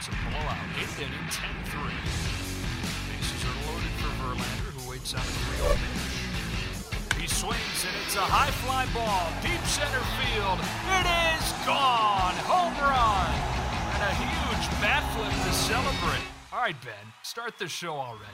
It's a blowout. Eighth inning, 10-3. Bases are loaded for Verlander, who waits on a 3 pitch. He swings, and it's a high fly ball, deep center field. It is gone! Home run! And a huge bat flip to celebrate. All right, Ben, start the show already.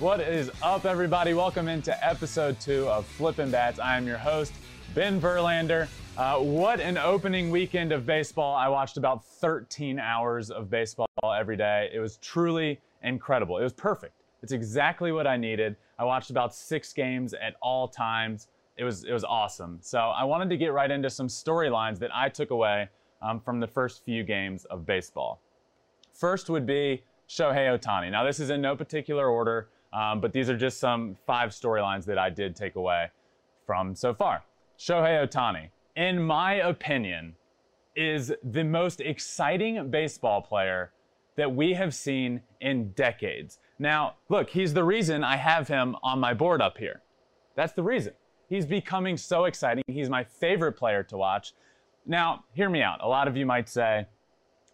What is up, everybody? Welcome into episode two of Flippin' Bats. I am your host, Ben Verlander. Uh, what an opening weekend of baseball. I watched about 13 hours of baseball every day. It was truly incredible. It was perfect. It's exactly what I needed. I watched about six games at all times. It was, it was awesome. So I wanted to get right into some storylines that I took away um, from the first few games of baseball. First would be Shohei Ohtani. Now, this is in no particular order, um, but these are just some five storylines that I did take away from so far. Shohei Ohtani in my opinion, is the most exciting baseball player that we have seen in decades. Now, look, he's the reason I have him on my board up here. That's the reason. He's becoming so exciting. He's my favorite player to watch. Now, hear me out. A lot of you might say,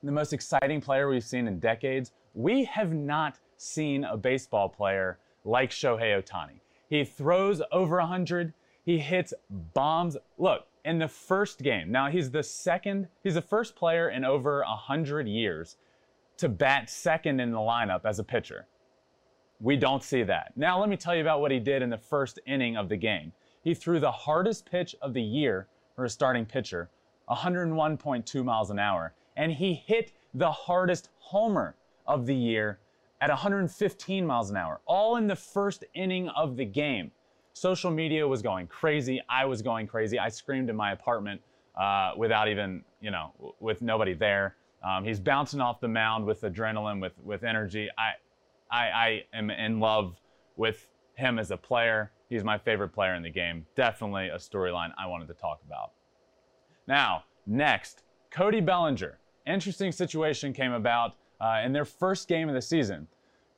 the most exciting player we've seen in decades. We have not seen a baseball player like Shohei Ohtani. He throws over 100, he hits bombs. Look, in the first game. Now he's the second, he's the first player in over 100 years to bat second in the lineup as a pitcher. We don't see that. Now let me tell you about what he did in the first inning of the game. He threw the hardest pitch of the year for a starting pitcher, 101.2 miles an hour, and he hit the hardest homer of the year at 115 miles an hour, all in the first inning of the game. Social media was going crazy. I was going crazy. I screamed in my apartment uh, without even, you know, with nobody there. Um, he's bouncing off the mound with adrenaline, with with energy. I, I, I am in love with him as a player. He's my favorite player in the game. Definitely a storyline I wanted to talk about. Now, next, Cody Bellinger. Interesting situation came about uh, in their first game of the season.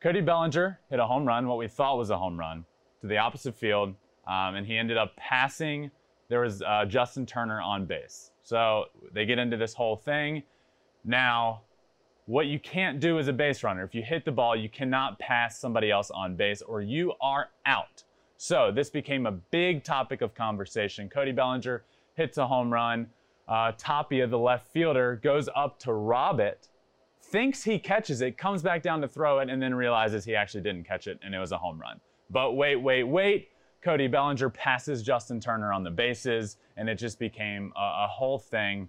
Cody Bellinger hit a home run, what we thought was a home run to the opposite field, um, and he ended up passing. There was uh, Justin Turner on base. So they get into this whole thing. Now, what you can't do as a base runner, if you hit the ball, you cannot pass somebody else on base or you are out. So this became a big topic of conversation. Cody Bellinger hits a home run. Uh, Tapia, the left fielder, goes up to rob it, thinks he catches it, comes back down to throw it, and then realizes he actually didn't catch it and it was a home run. But wait, wait, wait. Cody Bellinger passes Justin Turner on the bases, and it just became a, a whole thing.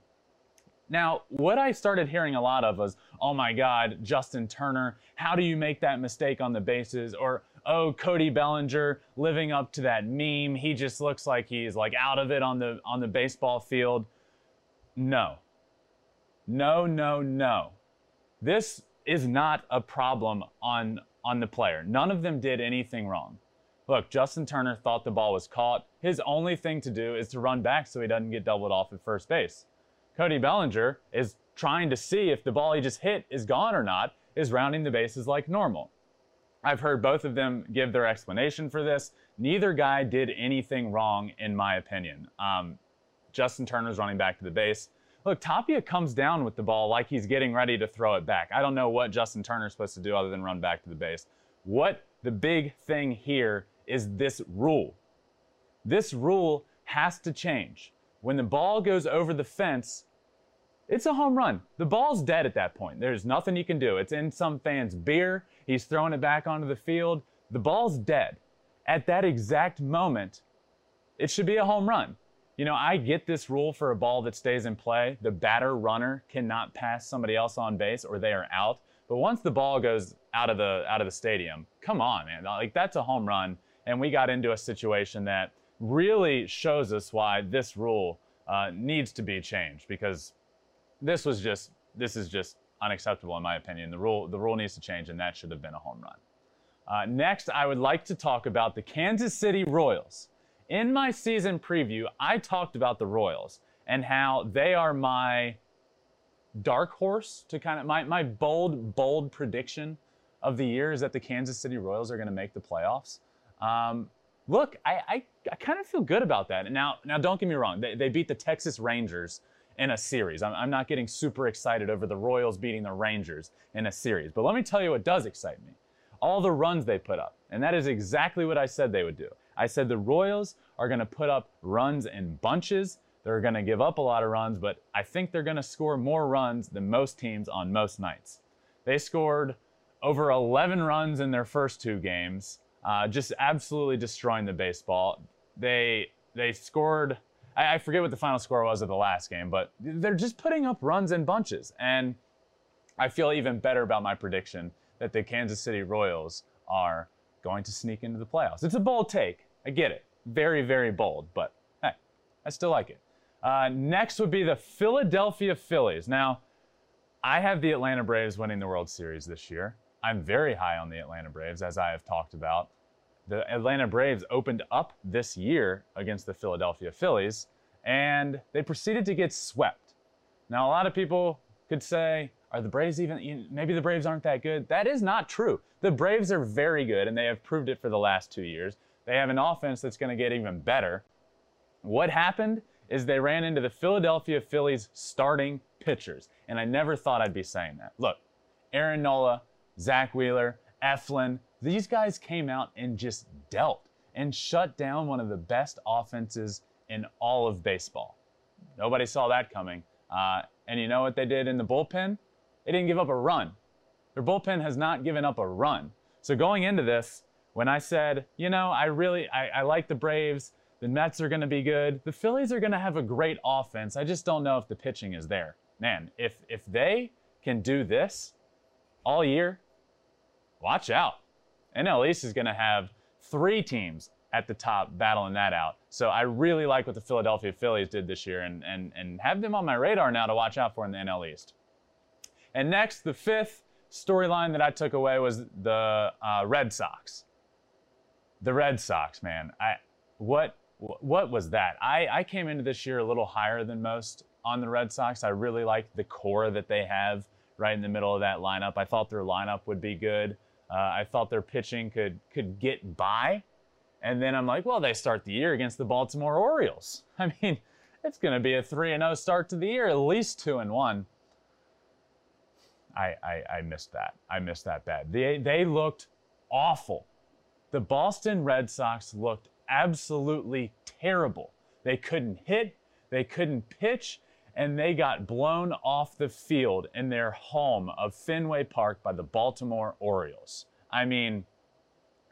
Now, what I started hearing a lot of was, oh my God, Justin Turner, how do you make that mistake on the bases? Or, oh, Cody Bellinger living up to that meme. He just looks like he's like out of it on the on the baseball field. No. No, no, no. This is not a problem on on the player. None of them did anything wrong. Look, Justin Turner thought the ball was caught. His only thing to do is to run back so he doesn't get doubled off at first base. Cody Bellinger is trying to see if the ball he just hit is gone or not, is rounding the bases like normal. I've heard both of them give their explanation for this. Neither guy did anything wrong, in my opinion. Um, Justin Turner's running back to the base. Look, Tapia comes down with the ball like he's getting ready to throw it back. I don't know what Justin Turner's supposed to do other than run back to the base. What the big thing here is this rule. This rule has to change. When the ball goes over the fence, it's a home run. The ball's dead at that point. There's nothing you can do. It's in some fan's beer. He's throwing it back onto the field. The ball's dead. At that exact moment, it should be a home run. You know, I get this rule for a ball that stays in play. The batter runner cannot pass somebody else on base or they are out. But once the ball goes out of the out of the stadium, come on, man. Like that's a home run. And we got into a situation that really shows us why this rule uh, needs to be changed because this was just this is just unacceptable in my opinion. The rule the rule needs to change and that should have been a home run. Uh, next, I would like to talk about the Kansas City Royals. In my season preview, I talked about the Royals and how they are my dark horse to kind of my, my bold, bold prediction of the year is that the Kansas City Royals are going to make the playoffs. Um, look, I, I, I kind of feel good about that. And Now, now don't get me wrong. They, they beat the Texas Rangers in a series. I'm, I'm not getting super excited over the Royals beating the Rangers in a series. But let me tell you what does excite me all the runs they put up. And that is exactly what I said they would do. I said the Royals are going to put up runs in bunches. They're going to give up a lot of runs, but I think they're going to score more runs than most teams on most nights. They scored over 11 runs in their first two games, uh, just absolutely destroying the baseball. They they scored. I, I forget what the final score was of the last game, but they're just putting up runs in bunches, and I feel even better about my prediction that the Kansas City Royals are going to sneak into the playoffs. It's a bold take. I get it. Very, very bold, but hey, I still like it. Uh, next would be the Philadelphia Phillies. Now, I have the Atlanta Braves winning the World Series this year. I'm very high on the Atlanta Braves, as I have talked about. The Atlanta Braves opened up this year against the Philadelphia Phillies, and they proceeded to get swept. Now, a lot of people could say, are the Braves even, maybe the Braves aren't that good? That is not true. The Braves are very good, and they have proved it for the last two years. They have an offense that's going to get even better. What happened is they ran into the Philadelphia Phillies starting pitchers, and I never thought I'd be saying that. Look, Aaron Nola, Zack Wheeler, Eflin, these guys came out and just dealt and shut down one of the best offenses in all of baseball. Nobody saw that coming. Uh, and you know what they did in the bullpen? They didn't give up a run. Their bullpen has not given up a run. So going into this, when I said, you know, I really I, I like the Braves, the Mets are going to be good, the Phillies are going to have a great offense. I just don't know if the pitching is there. Man, if if they can do this all year, watch out. NL East is going to have three teams at the top battling that out. So I really like what the Philadelphia Phillies did this year and, and, and have them on my radar now to watch out for in the NL East. And next, the fifth storyline that I took away was the uh, Red Sox. The Red Sox, man. I what what was that? I, I came into this year a little higher than most on the Red Sox. I really liked the core that they have right in the middle of that lineup. I thought their lineup would be good. Uh, I thought their pitching could could get by. And then I'm like, well, they start the year against the Baltimore Orioles. I mean, it's going to be a 3 and 0 start to the year, at least 2 and 1. I, I, I missed that. I missed that bad. They, they looked awful. The Boston Red Sox looked absolutely terrible. They couldn't hit, they couldn't pitch, and they got blown off the field in their home of Fenway Park by the Baltimore Orioles. I mean,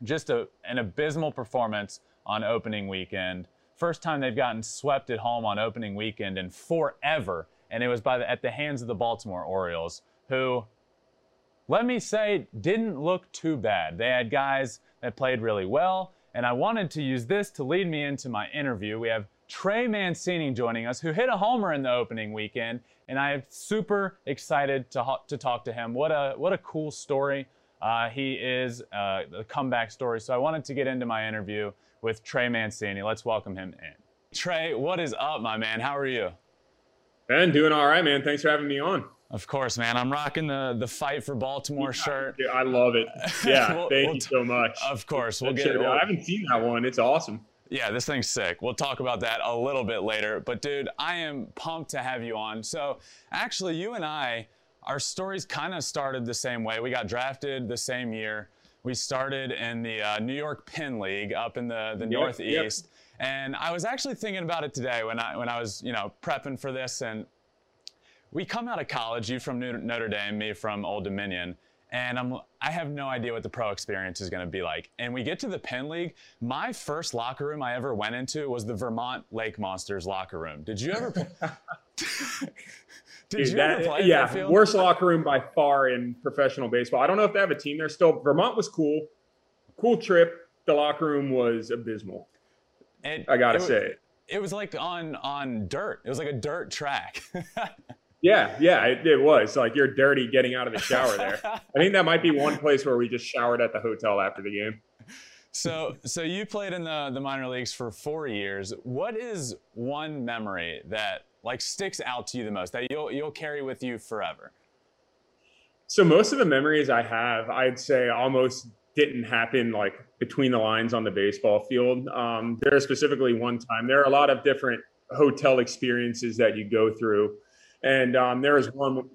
just a, an abysmal performance on opening weekend. First time they've gotten swept at home on opening weekend in forever, and it was by the, at the hands of the Baltimore Orioles who, let me say, didn't look too bad. They had guys that played really well, and I wanted to use this to lead me into my interview. We have Trey Mancini joining us, who hit a homer in the opening weekend, and I am super excited to, to talk to him. What a what a cool story. Uh, he is uh, a comeback story. So I wanted to get into my interview with Trey Mancini. Let's welcome him in. Trey, what is up, my man? How are you? Ben, doing all right, man. Thanks for having me on. Of course, man. I'm rocking the the fight for Baltimore shirt. Yeah, I love it. Yeah, we'll, thank we'll you so much. Of course, we'll get it. I haven't seen that one. It's awesome. Yeah, this thing's sick. We'll talk about that a little bit later. But dude, I am pumped to have you on. So, actually, you and I, our stories kind of started the same way. We got drafted the same year. We started in the uh, New York Penn League up in the the yep, Northeast. Yep. And I was actually thinking about it today when I when I was you know prepping for this and we come out of college, you from Notre Dame, me from Old Dominion, and I'm I have no idea what the pro experience is going to be like. And we get to the Penn League. My first locker room I ever went into was the Vermont Lake Monsters locker room. Did you ever? Did Dude, you that, ever play yeah, that worst locker room by far in professional baseball. I don't know if they have a team there still. Vermont was cool, cool trip. The locker room was abysmal. It, I gotta it say it. It was like on on dirt. It was like a dirt track. Yeah, yeah, it, it, was like you're dirty getting out of the shower there. I think that might be one place where we just showered at the hotel after the game. So, so you played in the the minor leagues for four years. What is one memory that like sticks out to you the most that you'll you'll carry with you forever? So most of the memories I have, I'd say almost didn't happen like between the lines on the baseball field. Um, there specifically one time. There are a lot of different hotel experiences that you go through And um, there was one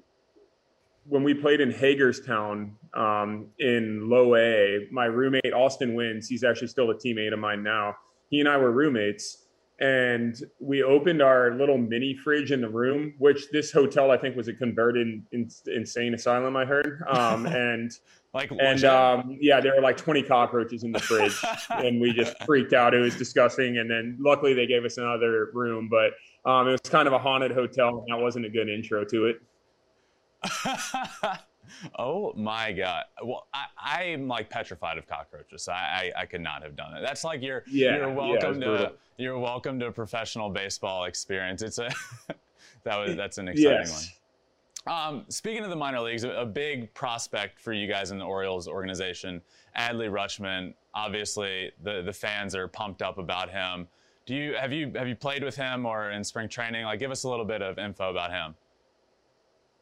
when we played in Hagerstown um, in low A. My roommate Austin Wynns, he's actually still a teammate of mine now. He and I were roommates and we opened our little mini fridge in the room which this hotel i think was a converted in, insane asylum i heard um, and like and um, yeah there were like 20 cockroaches in the fridge and we just freaked out it was disgusting and then luckily they gave us another room but um, it was kind of a haunted hotel and that wasn't a good intro to it oh my god! Well, I, am like petrified of cockroaches. I, I, I could not have done it. That's like you're yeah, you're welcome yeah, to you're welcome to a professional baseball experience. It's a that was that's an exciting yes. one. Um, speaking of the minor leagues, a, a, big prospect for you guys in the Orioles organization, Adley Rutschman. Obviously, the the fans are pumped up about him. Do you have you have you played with him or in spring training? Like, give us a little bit of info about him.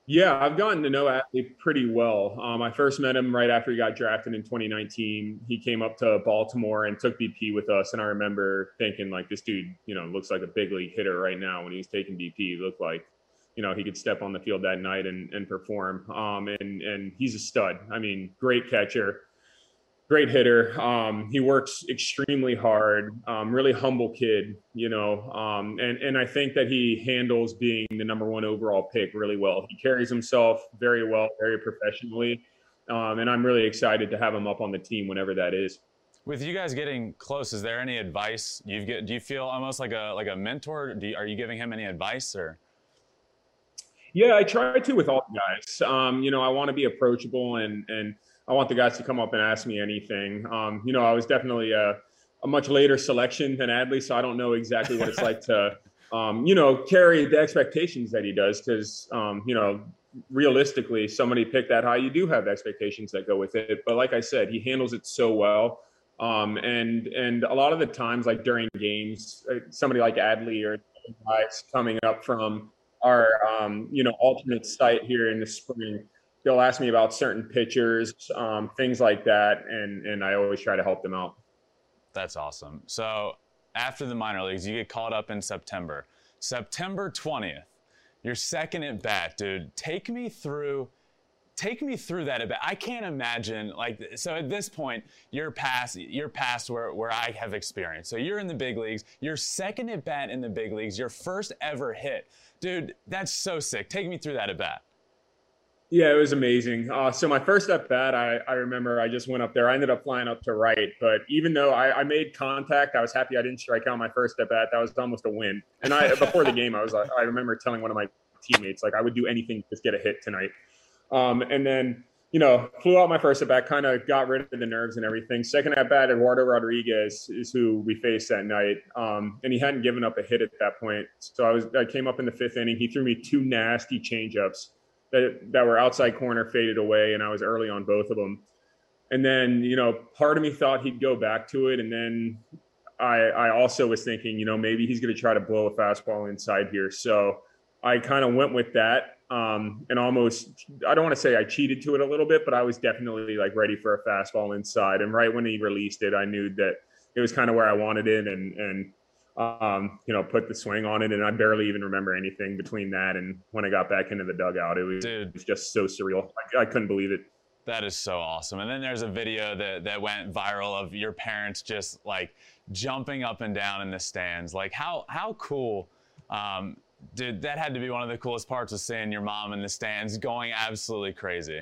Yeah, I've gotten to know Adley pretty well. Um, I first met him right after he got drafted in 2019. He came up to Baltimore and took BP with us, and I remember thinking like, this dude, you know, looks like a big league hitter right now. When he was taking BP, he looked like, you know, he could step on the field that night and, and perform. Um, and and he's a stud. I mean, great catcher great hitter. Um, he works extremely hard. Um, really humble kid, you know. Um, and and I think that he handles being the number one overall pick really well. He carries himself very well, very professionally. Um, and I'm really excited to have him up on the team whenever that is. With you guys getting close, is there any advice you get? Do you feel almost like a like a mentor? You, are you giving him any advice or? Yeah, I try to with all the guys. Um, you know, I want to be approachable and and I want the guys to come up and ask me anything. Um, you know, I was definitely a, a, much later selection than Adley, so I don't know exactly what it's like to, um, you know, carry the expectations that he does. Because, um, you know, realistically, somebody picked that high, you do have expectations that go with it. But like I said, he handles it so well. Um, and and a lot of the times, like during games, uh, somebody like Adley or guys coming up from our um, you know alternate site here in the spring they'll ask me about certain pitchers, um, things like that, and and I always try to help them out. That's awesome. So after the minor leagues, you get called up in September. September 20th, your second at bat, dude. Take me through take me through that a bit. I can't imagine like so at this point you're past you're past where, where I have experience. So you're in the big leagues, your second at bat in the big leagues, your first ever hit. Dude, that's so sick. Take me through that at bat. Yeah, it was amazing. Uh, so my first at bat, I, I remember I just went up there. I ended up flying up to right, but even though I, I made contact, I was happy I didn't strike out my first at bat. That was almost a win. And I before the game, I was I remember telling one of my teammates like I would do anything to just get a hit tonight. Um, and then you know flew out my first at bat, kind of got rid of the nerves and everything. Second at bat, Eduardo Rodriguez is who we faced that night, um, and he hadn't given up a hit at that point. So I was I came up in the fifth inning. He threw me two nasty changeups that that were outside corner faded away, and I was early on both of them. And then you know, part of me thought he'd go back to it, and then I I also was thinking, you know, maybe he's going to try to blow a fastball inside here. So I kind of went with that. Um, and almost, I don't want to say I cheated to it a little bit, but I was definitely like ready for a fastball inside. And right when he released it, I knew that it was kind of where I wanted it. And, and um, you know, put the swing on it, and I barely even remember anything between that and when I got back into the dugout. It was, Dude, it was just so surreal. I, I couldn't believe it. That is so awesome. And then there's a video that, that went viral of your parents just like jumping up and down in the stands. Like how how cool um, dude, that had to be one of the coolest parts of seeing your mom in the stands going absolutely crazy.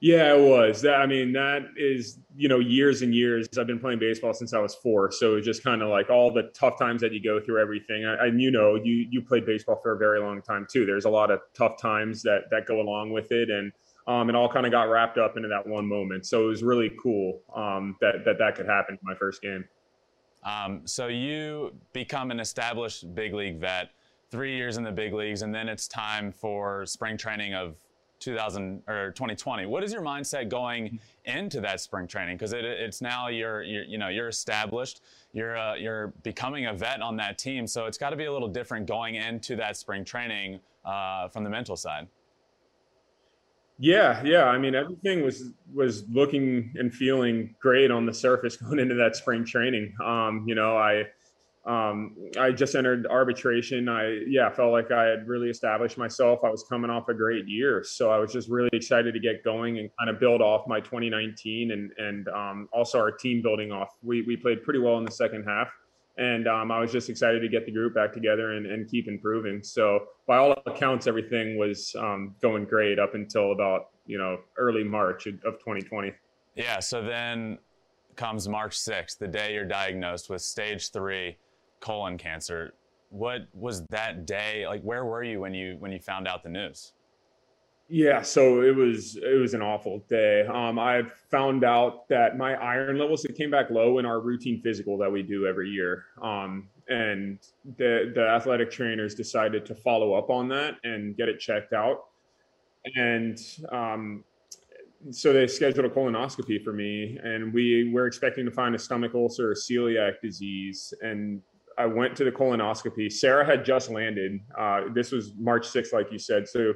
Yeah, it was. That I mean, that is you know years and years. I've been playing baseball since I was four, so just kind of like all the tough times that you go through, everything. And you know, you you played baseball for a very long time too. There's a lot of tough times that that go along with it, and um, it all kind of got wrapped up into that one moment. So it was really cool um, that that that could happen in my first game. Um, so you become an established big league vet, three years in the big leagues, and then it's time for spring training of 2000 or 2020 what is your mindset going into that spring training? Because it, it's now you're, you're, you know you're established you're uh, you're becoming a vet on that team so it's got to be a little different going into that spring training uh, from the mental side. Yeah yeah i mean everything was was looking and feeling great on the surface going into that spring training. Um, you know i um, I just entered arbitration. I yeah felt like I had really established myself. I was coming off a great year, so I was just really excited to get going and kind of build off my 2019 and and um, also our team building off. We we played pretty well in the second half, and um, I was just excited to get the group back together and, and keep improving. So by all accounts, everything was um, going great up until about you know early March of 2020. Yeah. So then comes March 6th, the day you're diagnosed with stage three colon cancer. What was that day like? Where were you when you when you found out the news? Yeah, so it was it was an awful day. Um, I found out that my iron levels it came back low in our routine physical that we do every year. Um, and the the athletic trainers decided to follow up on that and get it checked out. And um, so they scheduled a colonoscopy for me, and we were expecting to find a stomach ulcer or celiac disease. And I went to the colonoscopy. Sarah had just landed. Uh, this was March 6th, like you said. So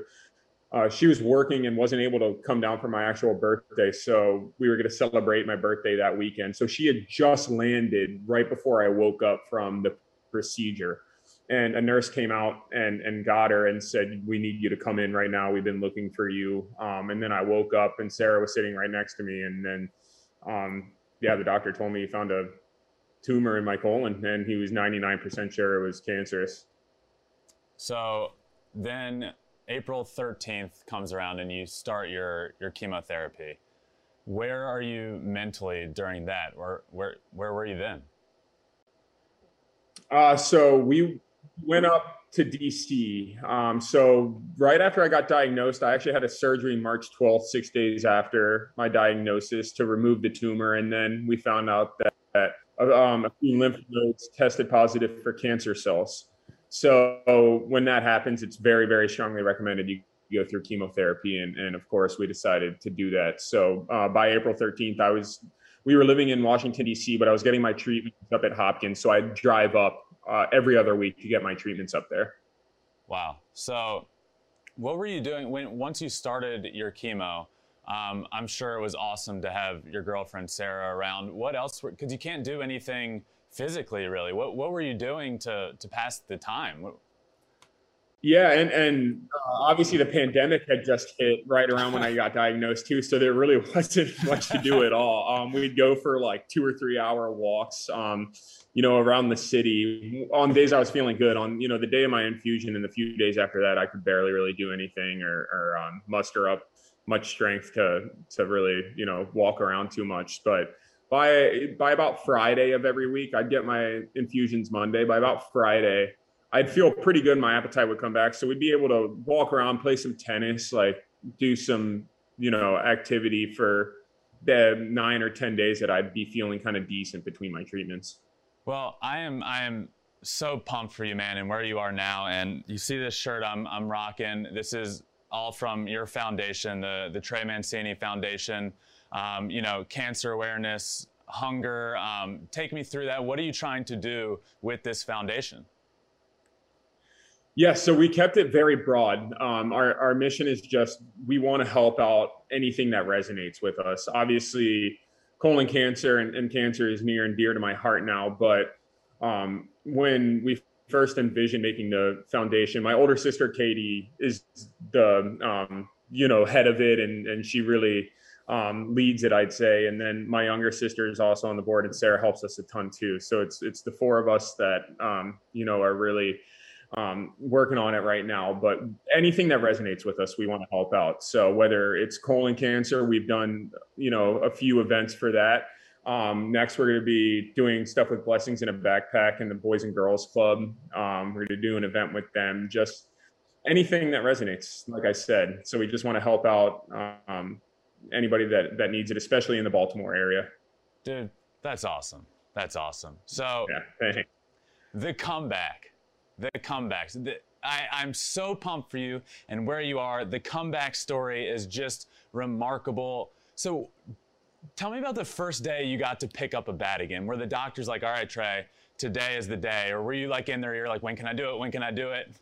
uh, she was working and wasn't able to come down for my actual birthday. So we were going to celebrate my birthday that weekend. So she had just landed right before I woke up from the procedure. And a nurse came out and, and got her and said, We need you to come in right now. We've been looking for you. Um, and then I woke up and Sarah was sitting right next to me. And then, um, yeah, the doctor told me he found a tumor in my colon, and he was 99% sure it was cancerous. So then April 13th comes around and you start your, your chemotherapy. Where are you mentally during that? Or where, where were you then? Uh, so we went up to DC. Um, so right after I got diagnosed, I actually had a surgery March 12th, six days after my diagnosis to remove the tumor. And then we found out that, that um, a few lymph nodes tested positive for cancer cells. So when that happens, it's very, very strongly recommended you go through chemotherapy. And, and of course, we decided to do that. So uh, by April 13th, I was, we were living in Washington, D.C., but I was getting my treatment up at Hopkins. So I drive up uh, every other week to get my treatments up there. Wow. So what were you doing when once you started your chemo? Um, I'm sure it was awesome to have your girlfriend Sarah around. What else? Because you can't do anything physically, really. What What were you doing to to pass the time? Yeah, and and uh, obviously the pandemic had just hit right around when I got diagnosed too, so there really wasn't much to do at all. Um, we'd go for like two or three hour walks, um, you know, around the city on days I was feeling good. On you know the day of my infusion and the few days after that, I could barely really do anything or, or um, muster up much strength to to really you know walk around too much. But by by about Friday of every week, I'd get my infusions Monday. By about Friday, I'd feel pretty good. My appetite would come back, so we'd be able to walk around, play some tennis, like do some you know activity for the nine or ten days that I'd be feeling kind of decent between my treatments. Well, I am I am so pumped for you, man, and where you are now. And you see this shirt I'm I'm rocking. This is all from your foundation, the, the Trey Mancini Foundation, um, you know, cancer awareness, hunger. Um, take me through that. What are you trying to do with this foundation? Yeah, so we kept it very broad. Um, our, our mission is just we want to help out anything that resonates with us. Obviously, colon cancer and, and cancer is near and dear to my heart now, but um, when we first envisioned making the foundation. My older sister Katie is the um, you know head of it, and and she really um, leads it, I'd say. And then my younger sister is also on the board, and Sarah helps us a ton too. So it's it's the four of us that um, you know are really um, working on it right now. But anything that resonates with us, we want to help out. So whether it's colon cancer, we've done you know a few events for that. Um, next, we're going to be doing stuff with Blessings in a Backpack and the Boys and Girls Club. Um, we're going to do an event with them, just anything that resonates, like I said. So we just want to help out um, anybody that, that needs it, especially in the Baltimore area. Dude, that's awesome. That's awesome. So, yeah, the comeback, the comebacks. The, I, I'm so pumped for you and where you are. The comeback story is just remarkable. So, tell me about the first day you got to pick up a bat again, where the doctor's like, all right, Trey, today is the day. Or were you like in their ear, like, when can I do it? When can I do it?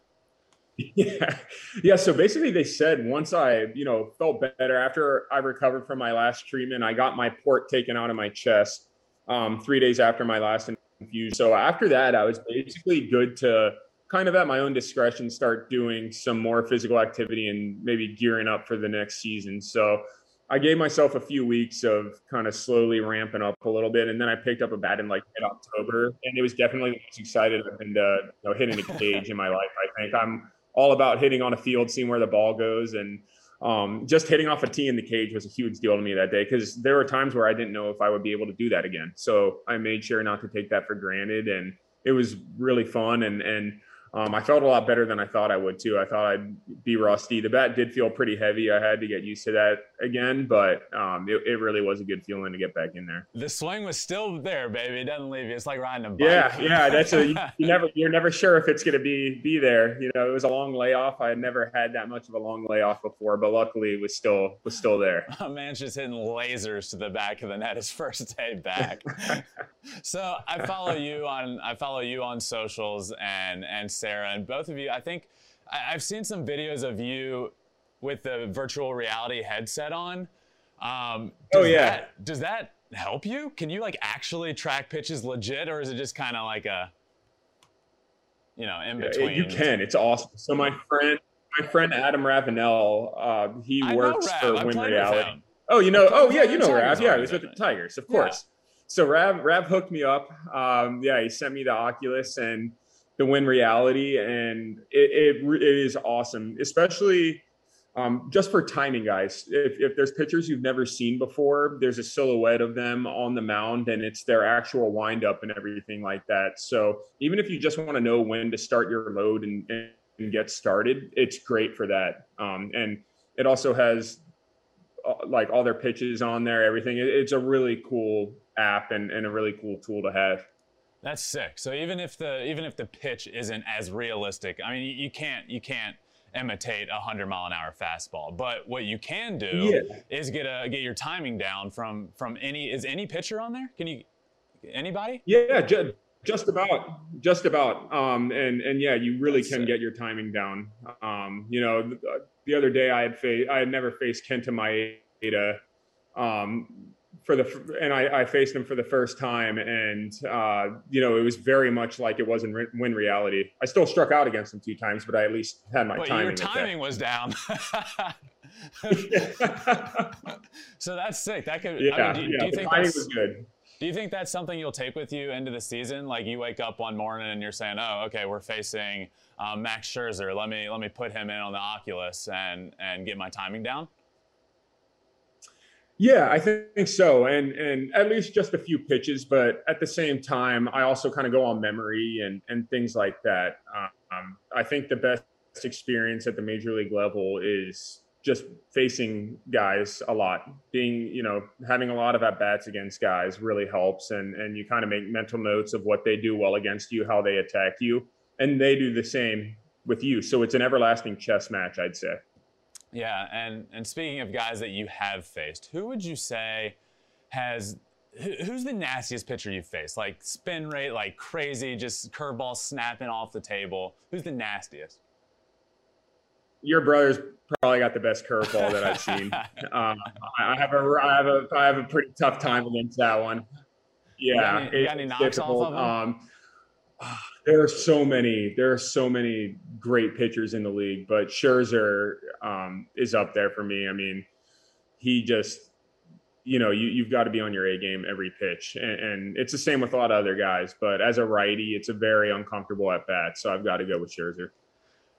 Yeah. Yeah. So basically they said once I, you know, felt better after I recovered from my last treatment, I got my port taken out of my chest um, three days after my last infusion. So after that, I was basically good to kind of at my own discretion start doing some more physical activity and maybe gearing up for the next season. So I gave myself a few weeks of kind of slowly ramping up a little bit, and then I picked up a bat in like mid October, and it was definitely the most excited I've been to you know, hitting a cage in my life. I think I'm all about hitting on a field, seeing where the ball goes, and um, just hitting off a tee in the cage was a huge deal to me that day because there were times where I didn't know if I would be able to do that again. So I made sure not to take that for granted, and it was really fun and and um, I felt a lot better than I thought I would too. I thought I'd be rusty. The bat did feel pretty heavy. I had to get used to that again, but um, it, it, really was a good feeling to get back in there. The swing was still there, baby. It doesn't leave you. It's like riding a bike. Yeah, yeah. That's a you, you never you're never sure if it's gonna be be there. You know, it was a long layoff. I had never had that much of a long layoff before, but luckily it was still was still there. A man's just hitting lasers to the back of the net his first day back. so I follow you on I follow you on socials and and Sarah and both of you. I think I, have seen some videos of you with the virtual reality headset on. Um, oh yeah. That, does that help you? Can you like actually track pitches legit, or is it just kind of like a you know in between? You can. It's awesome. So my friend, my friend Adam Ravenel, uh, he I works for Win Reality. Oh, you know? Oh yeah, you know Rav. Yeah, he was with the Tigers, of course. Yeah. So Rav Rav hooked me up. Um, yeah, he sent me the Oculus and the Win Reality, and it, it, it is awesome, especially um, just for timing, guys. If, if there's pitchers you've never seen before, there's a silhouette of them on the mound, and it's their actual windup and everything like that. So even if you just want to know when to start your load and, and get started, it's great for that. Um, and it also has uh, like all their pitches on there, everything. It, it's a really cool app and, and a really cool tool to have. That's sick. So even if the even if the pitch isn't as realistic, I mean, you, you can't you can't imitate a hundred mile an hour fastball. But what you can do yeah. is get a get your timing down from from any is any pitcher on there? Can you anybody? Yeah, just, just about, just about. Um, and and yeah, you really That's can sick. get your timing down. Um, you know, the, the other day I had faced I had never faced Kenta Maeda. Um, for the and I, I, faced him for the first time, and uh, you know it was very much like it was in win reality. I still struck out against him two times, but I at least had my but timing. Your timing was down. so that's sick. That could. Yeah, I mean, do, yeah, do you think timing was good. Do you think that's something you'll take with you into the season? Like you wake up one morning and you're saying, "Oh, okay, we're facing um, Max Scherzer. Let me let me put him in on the Oculus and and get my timing down." Yeah, I think so, and and at least just a few pitches, but at the same time, I also kind of go on memory and and things like that. Um, I think the best experience at the major league level is just facing guys a lot. Being you know having a lot of at bats against guys really helps, and and you kind of make mental notes of what they do well against you, how they attack you, and they do the same with you. So it's an everlasting chess match, I'd say. Yeah, and and speaking of guys that you have faced, who would you say has who's the nastiest pitcher you've faced? Like spin rate, like crazy, just curveball snapping off the table. Who's the nastiest? Your brother's probably got the best curveball that I've seen. um, I have a, I have a, I have a pretty tough time against that one. Yeah, you got any, you got any knocks difficult. off of him? Um, there are so many. There are so many great pitchers in the league, but Scherzer um, is up there for me. I mean, he just, you know, you, you've got to be on your A game every pitch, and, and, it's the same with a lot of other guys. But as a righty, it's a very uncomfortable at bat, so I've got to go with Scherzer.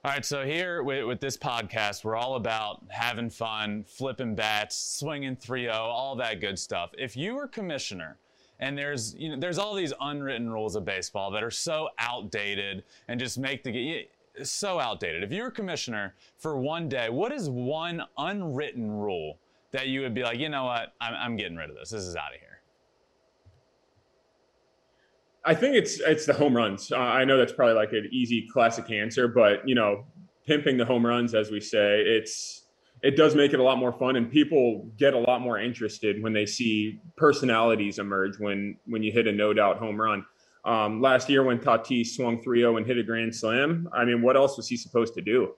All right, so here with, with, this podcast, we're all about having fun, flipping bats, swinging 3-0, all that good stuff. If you were commissioner and there's you know there's all these unwritten rules of baseball that are so outdated and just make the game so outdated. If you were commissioner for one day, what is one unwritten rule that you would be like, you know what, I'm, I'm getting rid of this. This is out of here. I think it's it's the home runs. Uh, I know that's probably like an easy classic answer, but you know, pimping the home runs, as we say, it's it does make it a lot more fun and people get a lot more interested when they see personalities emerge when when you hit a no doubt home run um, last year when tatis swung 3-0 and hit a grand slam i mean what else was he supposed to do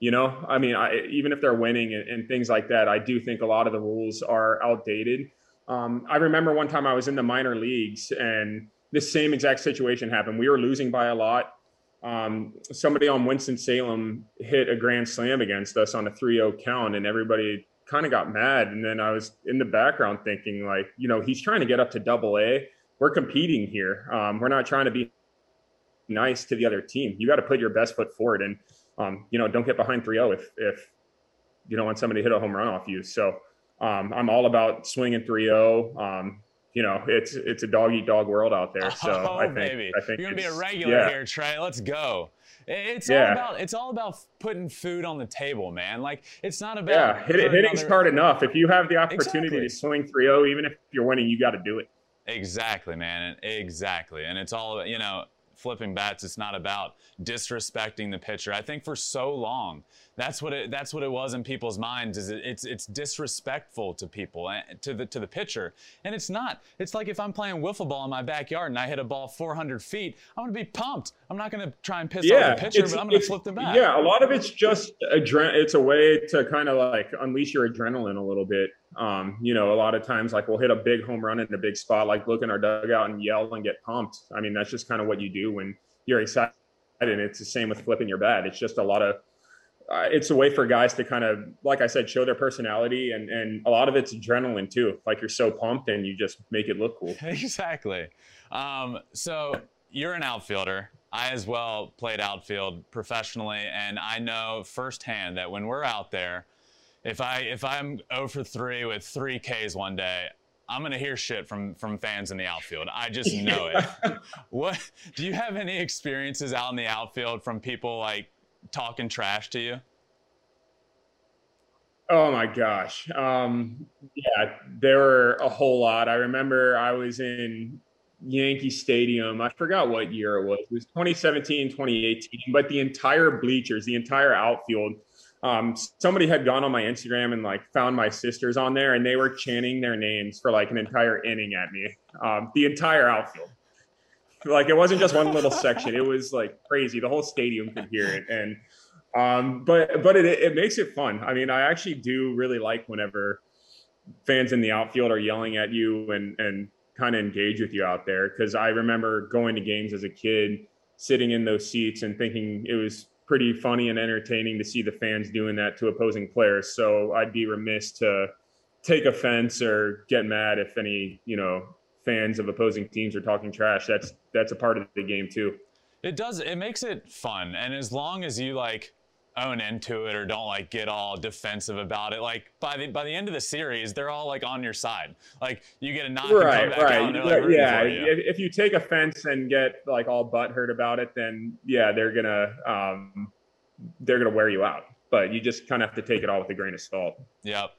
you know i mean I, even if they're winning and, and, things like that i do think a lot of the rules are outdated um, i remember one time i was in the minor leagues and the same exact situation happened. We were losing by a lot. Um, somebody on Winston Salem hit a grand slam against us on a 3-0 count, and everybody kind of got mad. And then I was in the background thinking, like, you know, he's trying to get up to double A. We're competing here. Um, we're not trying to be nice to the other team. You got to put your best foot forward, and um, you know, don't get behind 3-0 if if you don't want somebody to hit a home run off you. So um, I'm all about swinging 3-0. You know, it's it's a dog eat dog world out there. So oh, I think baby. I think you're gonna be a regular yeah. here, Trey. Let's go. It's Yeah. all about it's all about putting food on the table, man. Like it's not about Yeah, hit, hitting's other- hard enough. If you have the opportunity Exactly. to swing 3-0, even if you're winning, you got to do it. Exactly, man. Exactly. And it's all, you know, flipping bats, it's not about disrespecting the pitcher. I think for so long, that's what it that's what it was in people's minds is it, it's it's disrespectful to people and to the to the pitcher. And it's not. It's like if I'm playing wiffle ball in my backyard and I hit a ball 400 feet, I'm going to be pumped. I'm not going to try and piss yeah, off the pitcher, but I'm going to flip the bat. Yeah, a lot of it's just adre- It's a way to kind of like unleash your adrenaline a little bit. Um, you know, a lot of times like we'll hit a big home run in a big spot, like look in our dugout and yell and get pumped. I mean, that's just kind of what you do when you're excited. And it's the same with flipping your bat. It's just a lot of uh, it's a way for guys to kind of, like I said, show their personality, and and a lot of it's adrenaline too. Like you're so pumped, and you just make it look cool. exactly. Um, so you're an outfielder. I as well played outfield professionally, and I know firsthand that when we're out there, if I if I'm 0 for 3 with three Ks one day, I'm gonna hear shit from from fans in the outfield. I just know it. What do you have any experiences out in the outfield from people like talking trash to you? Oh my gosh. Um, yeah, there were a whole lot. I remember I was in Yankee Stadium. I forgot what year it was. It was 2017, 2018, but the entire bleachers, the entire outfield, um, somebody had gone on my Instagram and like found my sisters on there and they were chanting their names for like an entire inning at me. Um, the entire outfield. Like it wasn't just one little section. It was like crazy. The whole stadium could hear it. And um, but but it, it makes it fun. I mean, I actually do really like whenever fans in the outfield are yelling at you and and kind of engage with you out there. Because I remember going to games as a kid, sitting in those seats and thinking it was pretty funny and entertaining to see the fans doing that to opposing players. So I'd be remiss to take offense or get mad if any you know fans of opposing teams are talking trash. That's that's a part of the game too. It does. It makes it fun, and as long as you like own into it or don't like get all defensive about it, like by the by the end of the series, they're all like on your side. Like you get a knock right, right. out, like yeah, you. if, if you take offense and get like all butthurt about it, then yeah, they're gonna um, they're gonna wear you out. But you just kind of have to take it all with a grain of salt. Yep.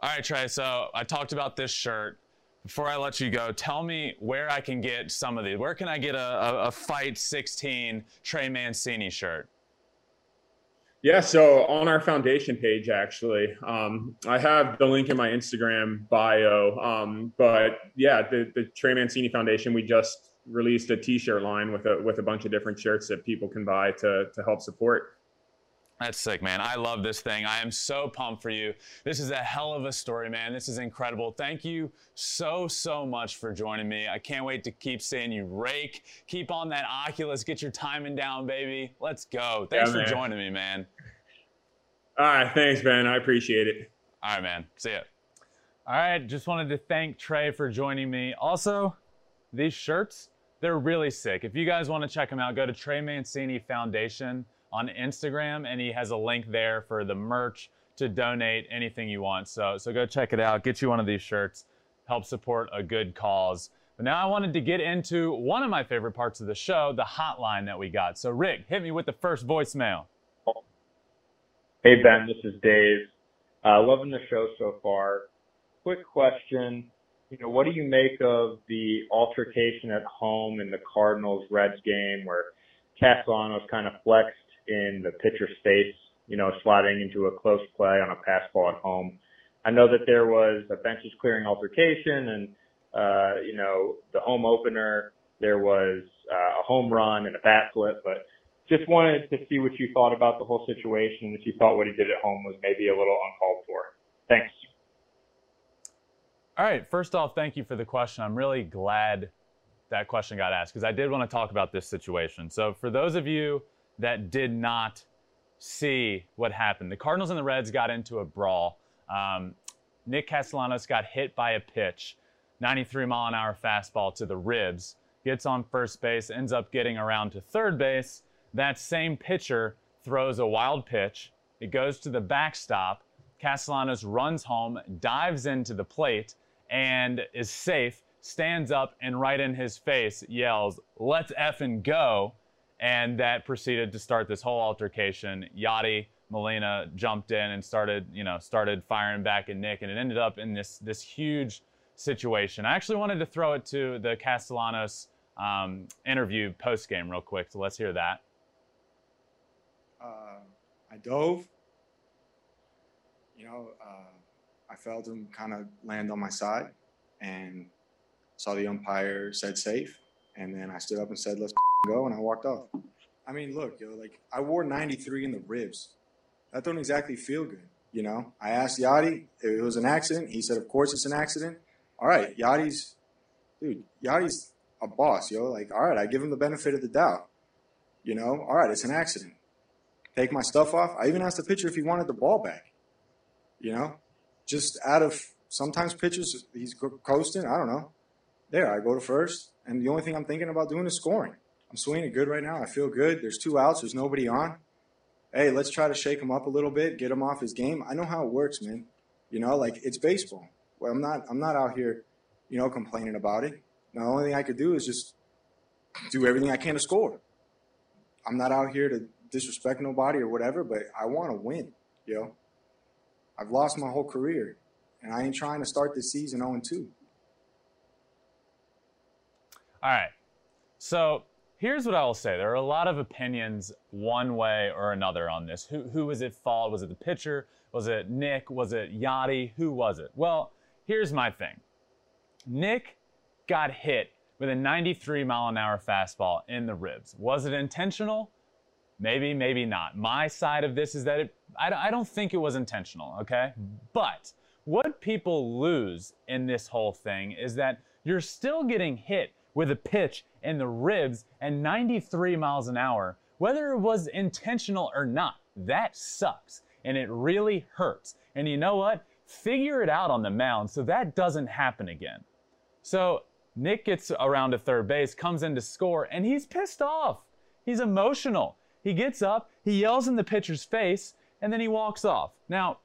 All right, Trey. So I talked about this shirt. Before I let you go, tell me where I can get some of these. Where can I get a, a, a Fight 16 Trey Mancini shirt? Yeah, so on our foundation page, actually, um, I have the link in my Instagram bio. Um, but yeah, the, the Trey Mancini Foundation, we just released a T-shirt line with a with a bunch of different shirts that people can buy to to help support. That's sick, man. I love this thing. I am so pumped for you. This is a hell of a story, man. This is incredible. Thank you so, so much for joining me. I can't wait to keep seeing you rake. Keep on that Oculus. Get your timing down, baby. Let's go. Thanks Yeah, for joining me, man. All right, thanks, man. I appreciate it. All right, man. See ya. All right, just wanted to thank Trey for joining me. Also, these shirts, they're really sick. If you guys want to check them out, go to Trey Mancini Foundation on Instagram, and he has a link there for the merch to donate anything you want. So, so go check it out. Get you one of these shirts. Help support a good cause. But now I wanted to get into one of my favorite parts of the show, the hotline that we got. So, Rick, hit me with the first voicemail. Hey Ben, this is Dave. Uh, loving the show so far. Quick question. You know, what do you make of the altercation at home in the Cardinals Reds game where Castellanos kind of flexed in the pitcher space, you know, sliding into a close play on a pass ball at home? I know that there was a benches clearing altercation and, uh, you know, the home opener, there was uh, a home run and a bat flip, but just wanted to see what you thought about the whole situation and if you thought what he did at home was maybe a little uncalled for. Thanks. All right, first off, thank you for the question. I'm really glad that question got asked because I did want to talk about this situation. So, for those of you that did not see what happened, the Cardinals and the Reds got into a brawl. Um, Nick Castellanos got hit by a pitch, 93 mile an hour fastball to the ribs, gets on first base, ends up getting around to third base. That same pitcher throws a wild pitch. It goes to the backstop. Castellanos runs home, dives into the plate, and is safe stands up and right in his face yells, Let's effing go. And that proceeded to start this whole altercation. Yadi Molina jumped in and started, you know, started firing back at Nick, and it ended up in this this huge situation. I actually wanted to throw it to the Castellanos um, interview post game real quick, so let's hear that. Uh, I dove. You know, uh, I felt him kind of land on my side, and saw the umpire said safe, and then I stood up and said, let's go, and I walked off. I mean, look, yo, like I wore 93 in the ribs. That don't exactly feel good, you know. I asked Yadi if it was an accident. He said, of course it's an accident. All right, Yadi's, dude, Yadi's a boss, yo. Like, all right, I give him the benefit of the doubt. You know, all right, it's an accident. Take my stuff off. I even asked the pitcher if he wanted the ball back. You know, just out of sometimes pitchers, he's coasting. I don't know there, I go to first, and the only thing I'm thinking about doing is scoring. I'm swinging it good right now. I feel good. There's two outs. There's nobody on. Hey, let's try to shake him up a little bit, get him off his game. I know how it works, man. You know, like it's baseball. Well, I'm not. I'm not out here, you know, complaining about it. Now, the only thing I could do is just do everything I can to score. I'm not out here to disrespect nobody or whatever, but I want to win, yo. I've lost my whole career, and I ain't trying to start this season 0 2. All right. So here's what I will say. There are a lot of opinions one way or another on this. Who, who was it fault? Was it the pitcher? Was it Nick? Was it Yadi? Who was it? Well, here's my thing. Nick got hit with a 93 mile an hour fastball in the ribs. Was it intentional? Maybe, maybe not. My side of this is that it, I, I don't think it was intentional, okay? But what people lose in this whole thing is that you're still getting hit with a pitch in the ribs and 93 miles an hour, whether it was intentional or not. That sucks and it really hurts. And you know what? Figure it out on the mound so that doesn't happen again. So Nick gets around to third base, comes in to score, and he's pissed off. He's emotional. He gets up, he yells in the pitcher's face, and then he walks off. Now,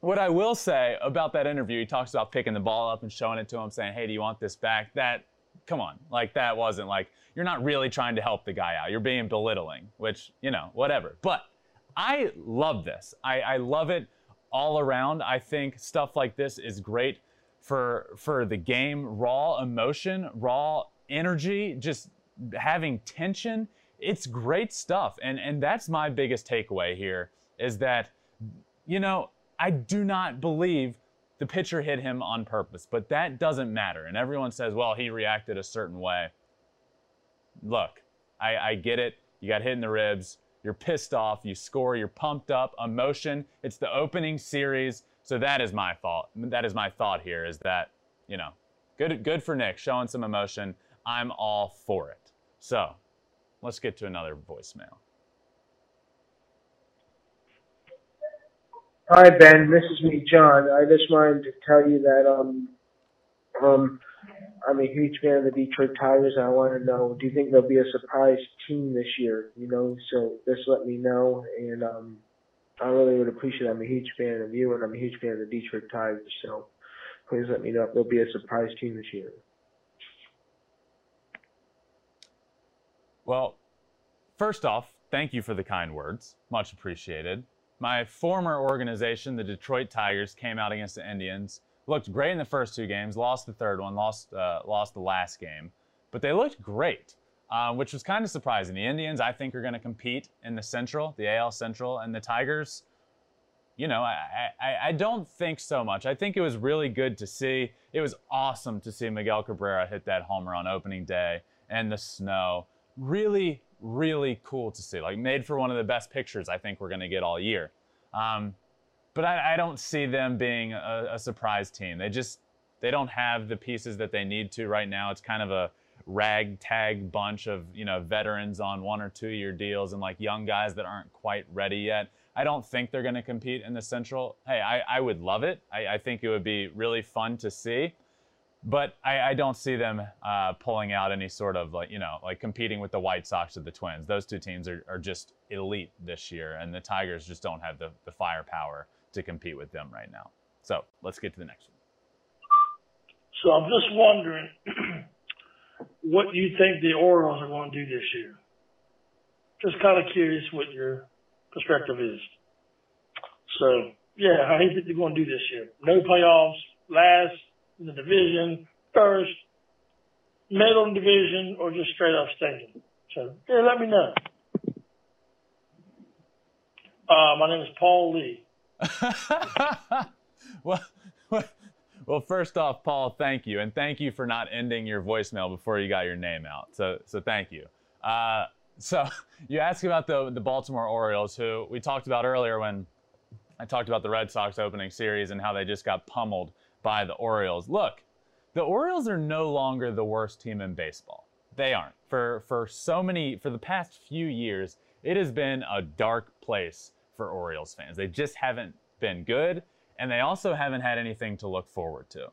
what I will say about that interview, he talks about picking the ball up and showing it to him, saying, Hey, do you want this back? That come on, like that wasn't like you're not really trying to help the guy out. You're being belittling, which you know, whatever. But I love this. I, I love it all around. I think stuff like this is great for for the game. Raw emotion, raw energy, just having tension. It's great stuff. And and that's my biggest takeaway here is that you know, I do not believe the pitcher hit him on purpose, but that doesn't matter. And everyone says, well, he reacted a certain way. Look, I, I get it. You got hit in the ribs. You're pissed off. You score. You're pumped up. Emotion. It's the opening series. So that is my fault. That is my thought here is that, you know, good, good for Nick showing some emotion. I'm all for it. So let's get to another voicemail. Hi Ben, this is me, John. I just wanted to tell you that um um I'm a huge fan of the Detroit Tigers. I want to know, do you think there'll be a surprise team this year? You know, so just let me know, and um I really would appreciate. It. I'm a huge fan of you, and I'm a huge fan of the Detroit Tigers. So please let me know if there'll be a surprise team this year. Well, first off, thank you for the kind words. Much appreciated. My former organization, the Detroit Tigers, came out against the Indians. Looked great in the first two games, lost the third one, lost uh, lost the last game, but they looked great, uh, which was kind of surprising. The Indians, I think, are going to compete in the Central, the AL Central, and the Tigers. You know, I, I, I don't think so much. I think it was really good to see. It was awesome to see Miguel Cabrera hit that homer on opening day and the snow. Really, really cool to see. Like made for one of the best pictures I think we're going to get all year. Um, but I, I, don't see them being a, a, surprise team. They just they don't have the pieces that they need to right now. It's kind of a ragtag bunch of you know veterans on one or two year deals and like young guys that aren't quite ready yet. I don't think they're going to compete in the Central. Hey, I, I would love it. I, I think it would be really fun to see but I, I, don't see them uh, pulling out any sort of like you know like competing with the White Sox or the Twins. Those two teams are, are just elite this year, and the Tigers just don't have the, the firepower to compete with them right now. So let's get to the next one. So I'm just wondering, what you think the Orioles are going to do this year? Just kind of curious what your perspective is. So yeah, you think they're going to do this year? No playoffs, last in the division, first, middle division, or just straight up stinking. So, yeah, let me know. Uh, my name is Paul Lee. well, well, first off, Paul, thank you, and thank you for not ending your voicemail before you got your name out. So, so thank you. Uh, so, you asked about the the Baltimore Orioles, who we talked about earlier when I talked about the Red Sox opening series and how they just got pummeled by the Orioles. Look, the Orioles are no longer the worst team in baseball. They aren't. For for so many for the past few years, it has been a dark place for Orioles fans. They just haven't been good and they also haven't had anything to look forward to.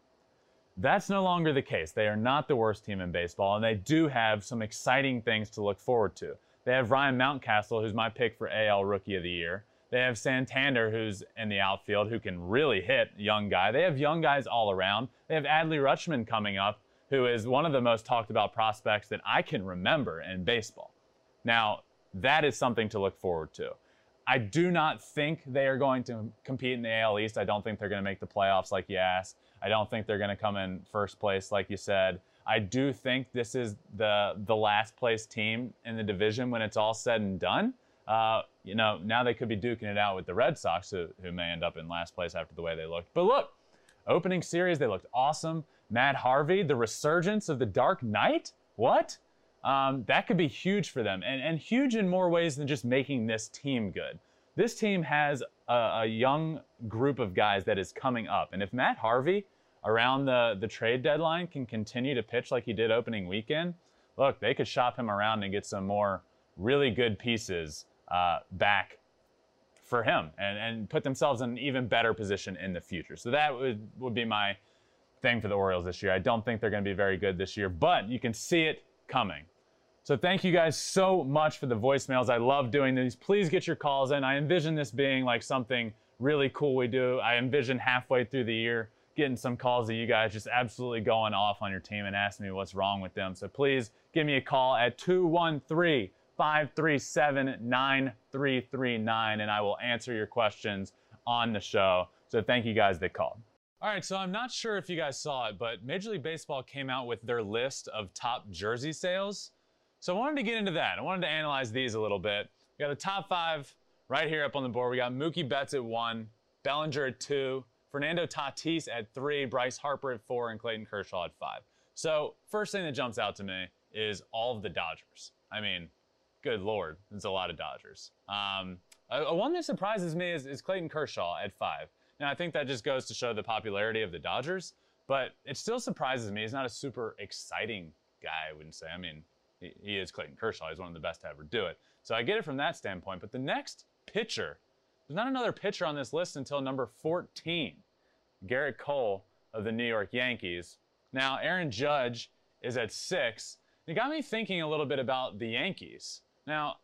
That's no longer the case. They are not the worst team in baseball and they do have some exciting things to look forward to. They have Ryan Mountcastle, who's my pick for AL Rookie of the Year. They have Santander, who's in the outfield, who can really hit, young guy. They have young guys all around. They have Adley Rutschman coming up, who is one of the most talked about prospects that I can remember in baseball. Now, that is something to look forward to. I do not think they are going to compete in the AL East. I don't think they're going to make the playoffs like you asked. I don't think they're going to come in first place like you said. I do think this is the the last place team in the division when it's all said and done. Uh, you know, now they could be duking it out with the Red Sox, who, who may end up in last place after the way they looked. But look, opening series, they looked awesome. Matt Harvey, the resurgence of the Dark Knight? What? Um, that could be huge for them, and, and huge in more ways than just making this team good. This team has a, a young group of guys that is coming up, and if Matt Harvey around the, the trade deadline can continue to pitch like he did opening weekend, look, they could shop him around and get some more really good pieces uh, back for him and, and put themselves in an even better position in the future. So that would, would be my thing for the Orioles this year. I don't think they're going to be very good this year, but you can see it coming. So thank you guys so much for the voicemails. I love doing these. Please get your calls in. I envision this being like something really cool we do. I envision halfway through the year getting some calls of you guys just absolutely going off on your team and asking me what's wrong with them. So please give me a call at 213- 537 9339, and I will answer your questions on the show. So thank you guys that called. All right, so I'm not sure if you guys saw it, but Major League Baseball came out with their list of top jersey sales. So I wanted to get into that. I wanted to analyze these a little bit. We got the top five right here up on the board. We got Mookie Betts at one, Bellinger at two, Fernando Tatis at three, Bryce Harper at four, and Clayton Kershaw at five. So first thing that jumps out to me is all of the Dodgers. I mean, good lord, it's a lot of Dodgers. Um, a, a, one that surprises me is, is Clayton Kershaw at five. Now I think that just goes to show the popularity of the Dodgers, but it still surprises me. He's not a super exciting guy, I wouldn't say. I mean, he, he is Clayton Kershaw. He's one of the best to ever do it. So I get it from that standpoint. But the next pitcher, there's not another pitcher on this list until number 14, Gerrit Cole of the New York Yankees. Now Aaron Judge is at six. It got me thinking a little bit about the Yankees. Now,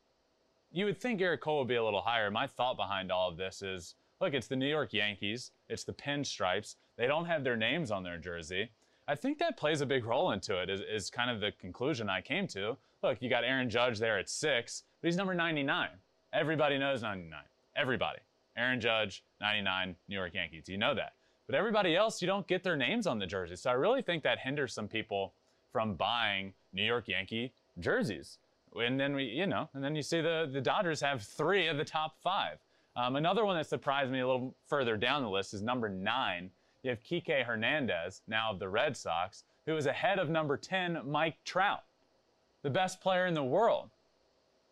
you would think Gerrit Cole would be a little higher. My thought behind all of this is look, it's the New York Yankees, it's the pinstripes. They don't have their names on their jersey. I think that plays a big role into it, is, is kind of the conclusion I came to. Look, you got Aaron Judge there at six, but he's number 99. Everybody knows 99. Everybody. Aaron Judge, 99, New York Yankees. You know that. But everybody else, you don't get their names on the jersey. So I really think that hinders some people from buying New York Yankee jerseys. And then we, you know, and then you see the, the Dodgers have three of the top five. Um, another one that surprised me a little further down the list is number nine. You have Kike Hernandez, now of the Red Sox, who is ahead of number 10, Mike Trout, the best player in the world.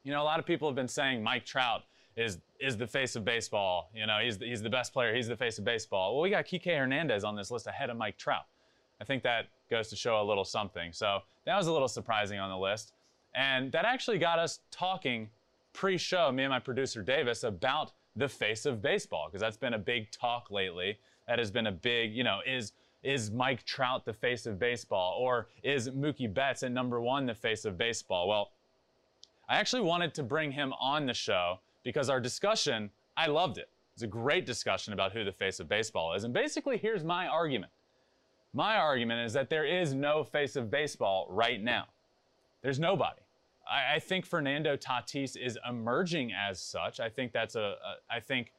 You know, a lot of people have been saying Mike Trout is is the face of baseball. You know, he's the, he's the best player. He's the face of baseball. Well, we got Kike Hernandez on this list ahead of Mike Trout. I think that goes to show a little something. So that was a little surprising on the list. And that actually got us talking pre show, me and my producer Davis, about the face of baseball, because that's been a big talk lately. That has been a big, you know, is is Mike Trout the face of baseball? Or is Mookie Betts at number one the face of baseball? Well, I actually wanted to bring him on the show because our discussion, I loved it. It's a great discussion about who the face of baseball is. And basically, here's my argument. My argument is that there is no face of baseball right now. There's nobody. I, I think Fernando Tatis is emerging as such. I think that's a, a. I think,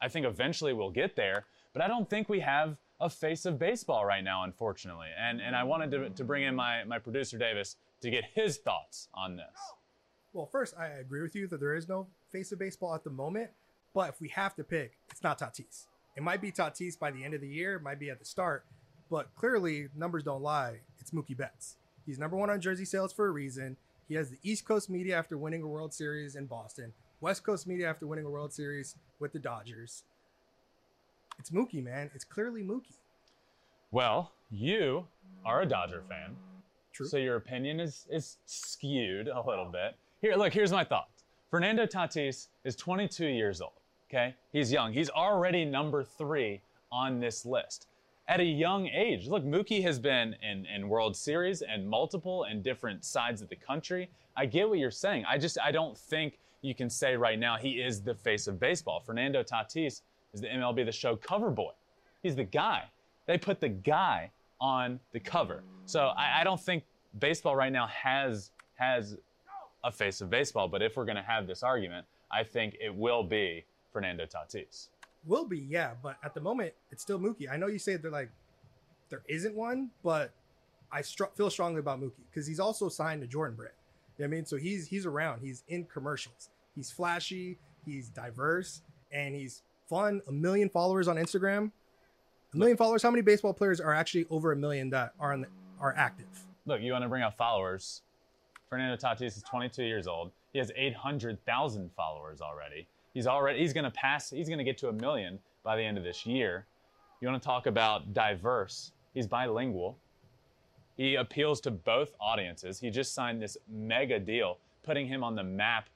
I think eventually we'll get there. But I don't think we have a face of baseball right now, unfortunately. And and I wanted to, to bring in my my producer Davis to get his thoughts on this. Well, first, I agree with you that there is no face of baseball at the moment. But if we have to pick, it's not Tatis. It might be Tatis by the end of the year, it might be at the start, but clearly numbers don't lie. It's Mookie Betts. He's number one on jersey sales for a reason. He has the East Coast media after winning a World Series in Boston, West Coast media after winning a World Series with the Dodgers. It's Mookie, man. It's clearly Mookie. Well, you are a Dodger fan. True. So your opinion is is skewed a little bit. Here, look, here's my thoughts. Fernando Tatis is 22 years old. Okay, he's young. He's already number three on this list at a young age. Look, Mookie has been in, in World Series and multiple and different sides of the country. I get what you're saying. I just I don't think you can say right now he is the face of baseball. Fernando Tatis is the MLB The Show cover boy. He's the guy. They put the guy on the cover. So I, I don't think baseball right now has has a face of baseball. But if we're going to have this argument, I think it will be Fernando Tatis. Will be, yeah, but at the moment it's still Mookie. I know you say they're like there isn't one, but I str- feel strongly about Mookie because he's also signed to Jordan Brand. You know what I mean, so he's he's around. He's in commercials. He's flashy. He's diverse, and he's fun. A million followers on Instagram. A million followers. How many baseball players are actually over a million that are on the, are active? Look, you want to bring up followers. Fernando Tatis is 22 years old. He has 800,000 followers already. He's already he's going to pass. He's going to get to a million by the end of this year. You want to talk about diverse? He's bilingual. He appeals to both audiences. He just signed this mega deal, putting him on the map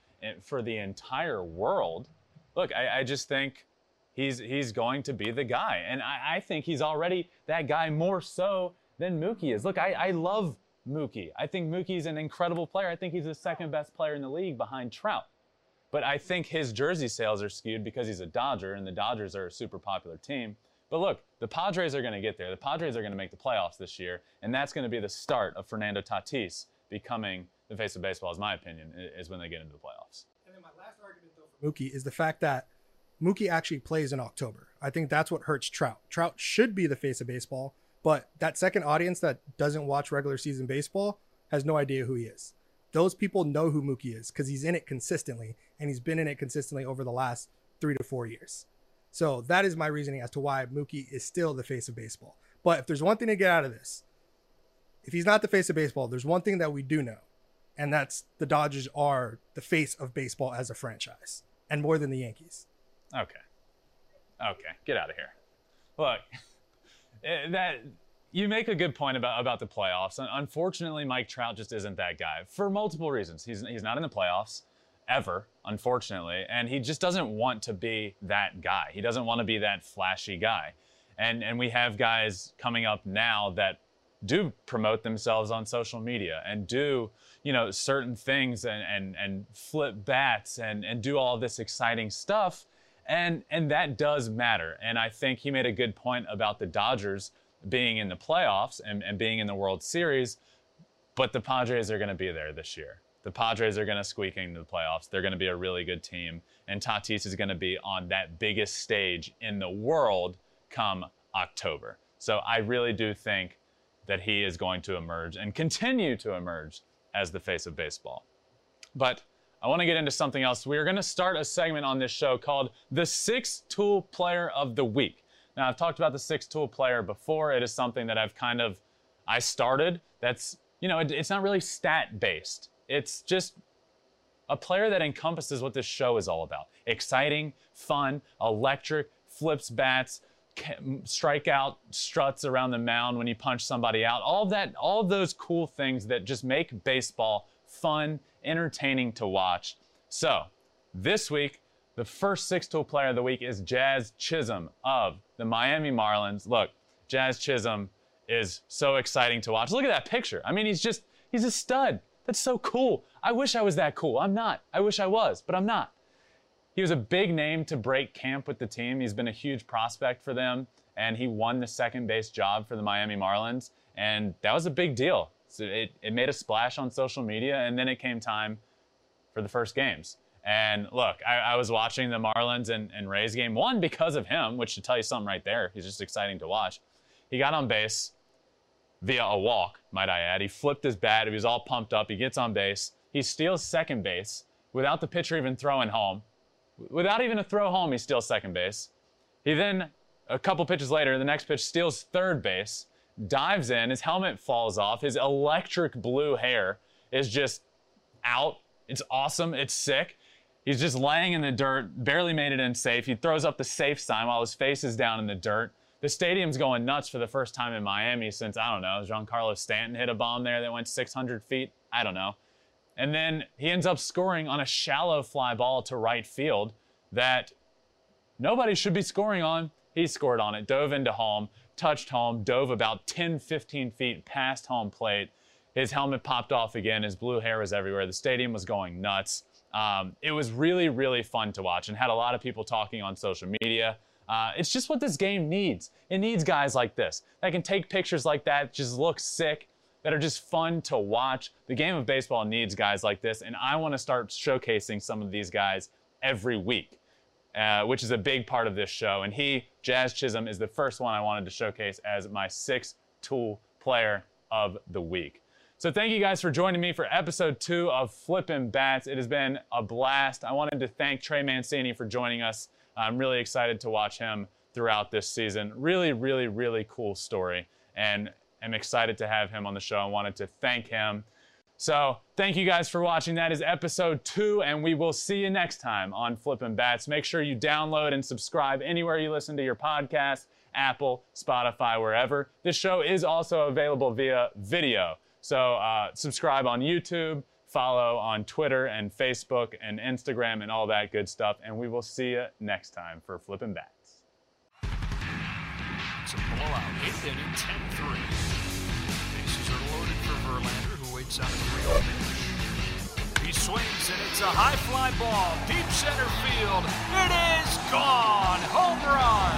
for the entire world. Look, I, I just think he's he's going to be the guy, and I, I, think he's already that guy more so than Mookie is. Look, I, I love Mookie. I think Mookie's an incredible player. I think he's the second best player in the league behind Trout. But I think his jersey sales are skewed because he's a Dodger, and the Dodgers are a super popular team. But look, the Padres are going to get there. The Padres are going to make the playoffs this year, and that's going to be the start of Fernando Tatis becoming the face of baseball, is my opinion, is when they get into the playoffs. And then my last argument, though, for Mookie is the fact that Mookie actually plays in October. I think that's what hurts Trout. Trout should be the face of baseball, but that second audience that doesn't watch regular season baseball has no idea who he is. Those people know who Mookie is because he's in it consistently, and he's been in it consistently over the last three to four years. So that is my reasoning as to why Mookie is still the face of baseball. But if there's one thing to get out of this, if he's not the face of baseball, there's one thing that we do know, and that's the Dodgers are the face of baseball as a franchise, and more than the Yankees. Okay. Okay, get out of here. Look, eh, that you make a good point about about the playoffs. Unfortunately, Mike Trout just isn't that guy for multiple reasons. He's he's not in the playoffs ever, unfortunately. And he just doesn't want to be that guy. He doesn't want to be that flashy guy. And and we have guys coming up now that do promote themselves on social media and do, you know, certain things and and, and flip bats and, and do all this exciting stuff. And and that does matter. And I think he made a good point about the Dodgers being in the playoffs and, and being in the World Series, but the Padres are going to be there this year the Padres are going to squeak into the playoffs. They're going to be a really good team. And Tatis is going to be on that biggest stage in the world come October. So I really do think that he is going to emerge and continue to emerge as the face of baseball. But I want to get into something else. We're going to start a segment on this show called the Six Tool Player of the Week. Now, I've talked about the six tool player before. It is something that I've kind of I started. That's you know, it, it's not really stat based. It's just a player that encompasses what this show is all about exciting, fun, electric, flips bats, strikeout struts around the mound when you punch somebody out. All of that, all of those cool things that just make baseball fun, entertaining to watch. So, this week, the first six tool player of the week is Jazz Chisholm of the Miami Marlins. Look, Jazz Chisholm is so exciting to watch. Look at that picture. I mean, he's just, he's a stud. That's so cool. I wish I was that cool. I'm not. I wish I was, but I'm not. He was a big name to break camp with the team. He's been a huge prospect for them, and he won the second base job for the Miami Marlins, and that was a big deal. So it, it made a splash on social media, and then it came time for the first games. And look, I, I was watching the Marlins and, and Rays game, one because of him, which should tell you something right there. He's just exciting to watch. He got on base via a walk, might I add. He flipped his bat. He was all pumped up. He gets on base. He steals second base without the pitcher even throwing home. Without even a throw home, he steals second base. He then, a couple pitches later, the next pitch steals third base, dives in, his helmet falls off, his electric blue hair is just out. It's awesome. It's sick. He's just laying in the dirt, barely made it in safe. He throws up the safe sign while his face is down in the dirt. The stadium's going nuts for the first time in Miami since, I don't know, Giancarlo Stanton hit a bomb there that went 600 feet. I don't know. And then he ends up scoring on a shallow fly ball to right field that nobody should be scoring on. He scored on it, dove into home, touched home, dove about 10, 15 feet past home plate. His helmet popped off again. His blue hair was everywhere. The stadium was going nuts. Um, it was really, really fun to watch and had a lot of people talking on social media. Uh, it's just what this game needs. It needs guys like this that can take pictures like that, just look sick, that are just fun to watch. The game of baseball needs guys like this, and I want to start showcasing some of these guys every week, uh, which is a big part of this show. And he, Jazz Chisholm, is the first one I wanted to showcase as my six tool player of the week. So thank you guys for joining me for episode two of Flippin' Bats. It has been a blast. I wanted to thank Trey Mancini for joining us. I'm really excited to watch him throughout this season. Really, really, really cool story. And I'm excited to have him on the show. I wanted to thank him. So, thank you guys for watching. That is episode two, and we will see you next time on Flippin' Bats. Make sure you download and subscribe anywhere you listen to your podcast Apple, Spotify, wherever. This show is also available via video. So, uh, subscribe on YouTube, follow on Twitter and Facebook and Instagram and all that good stuff. And we will see you next time for Flippin' Bats. It's a blowout. Eighth inning, 10-3. Bases are loaded for Verlander, who waits out a 3 pitch. He swings, and it's a high fly ball. Deep center field. It is gone. Home run.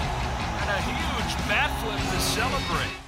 And a huge bat flip to celebrate.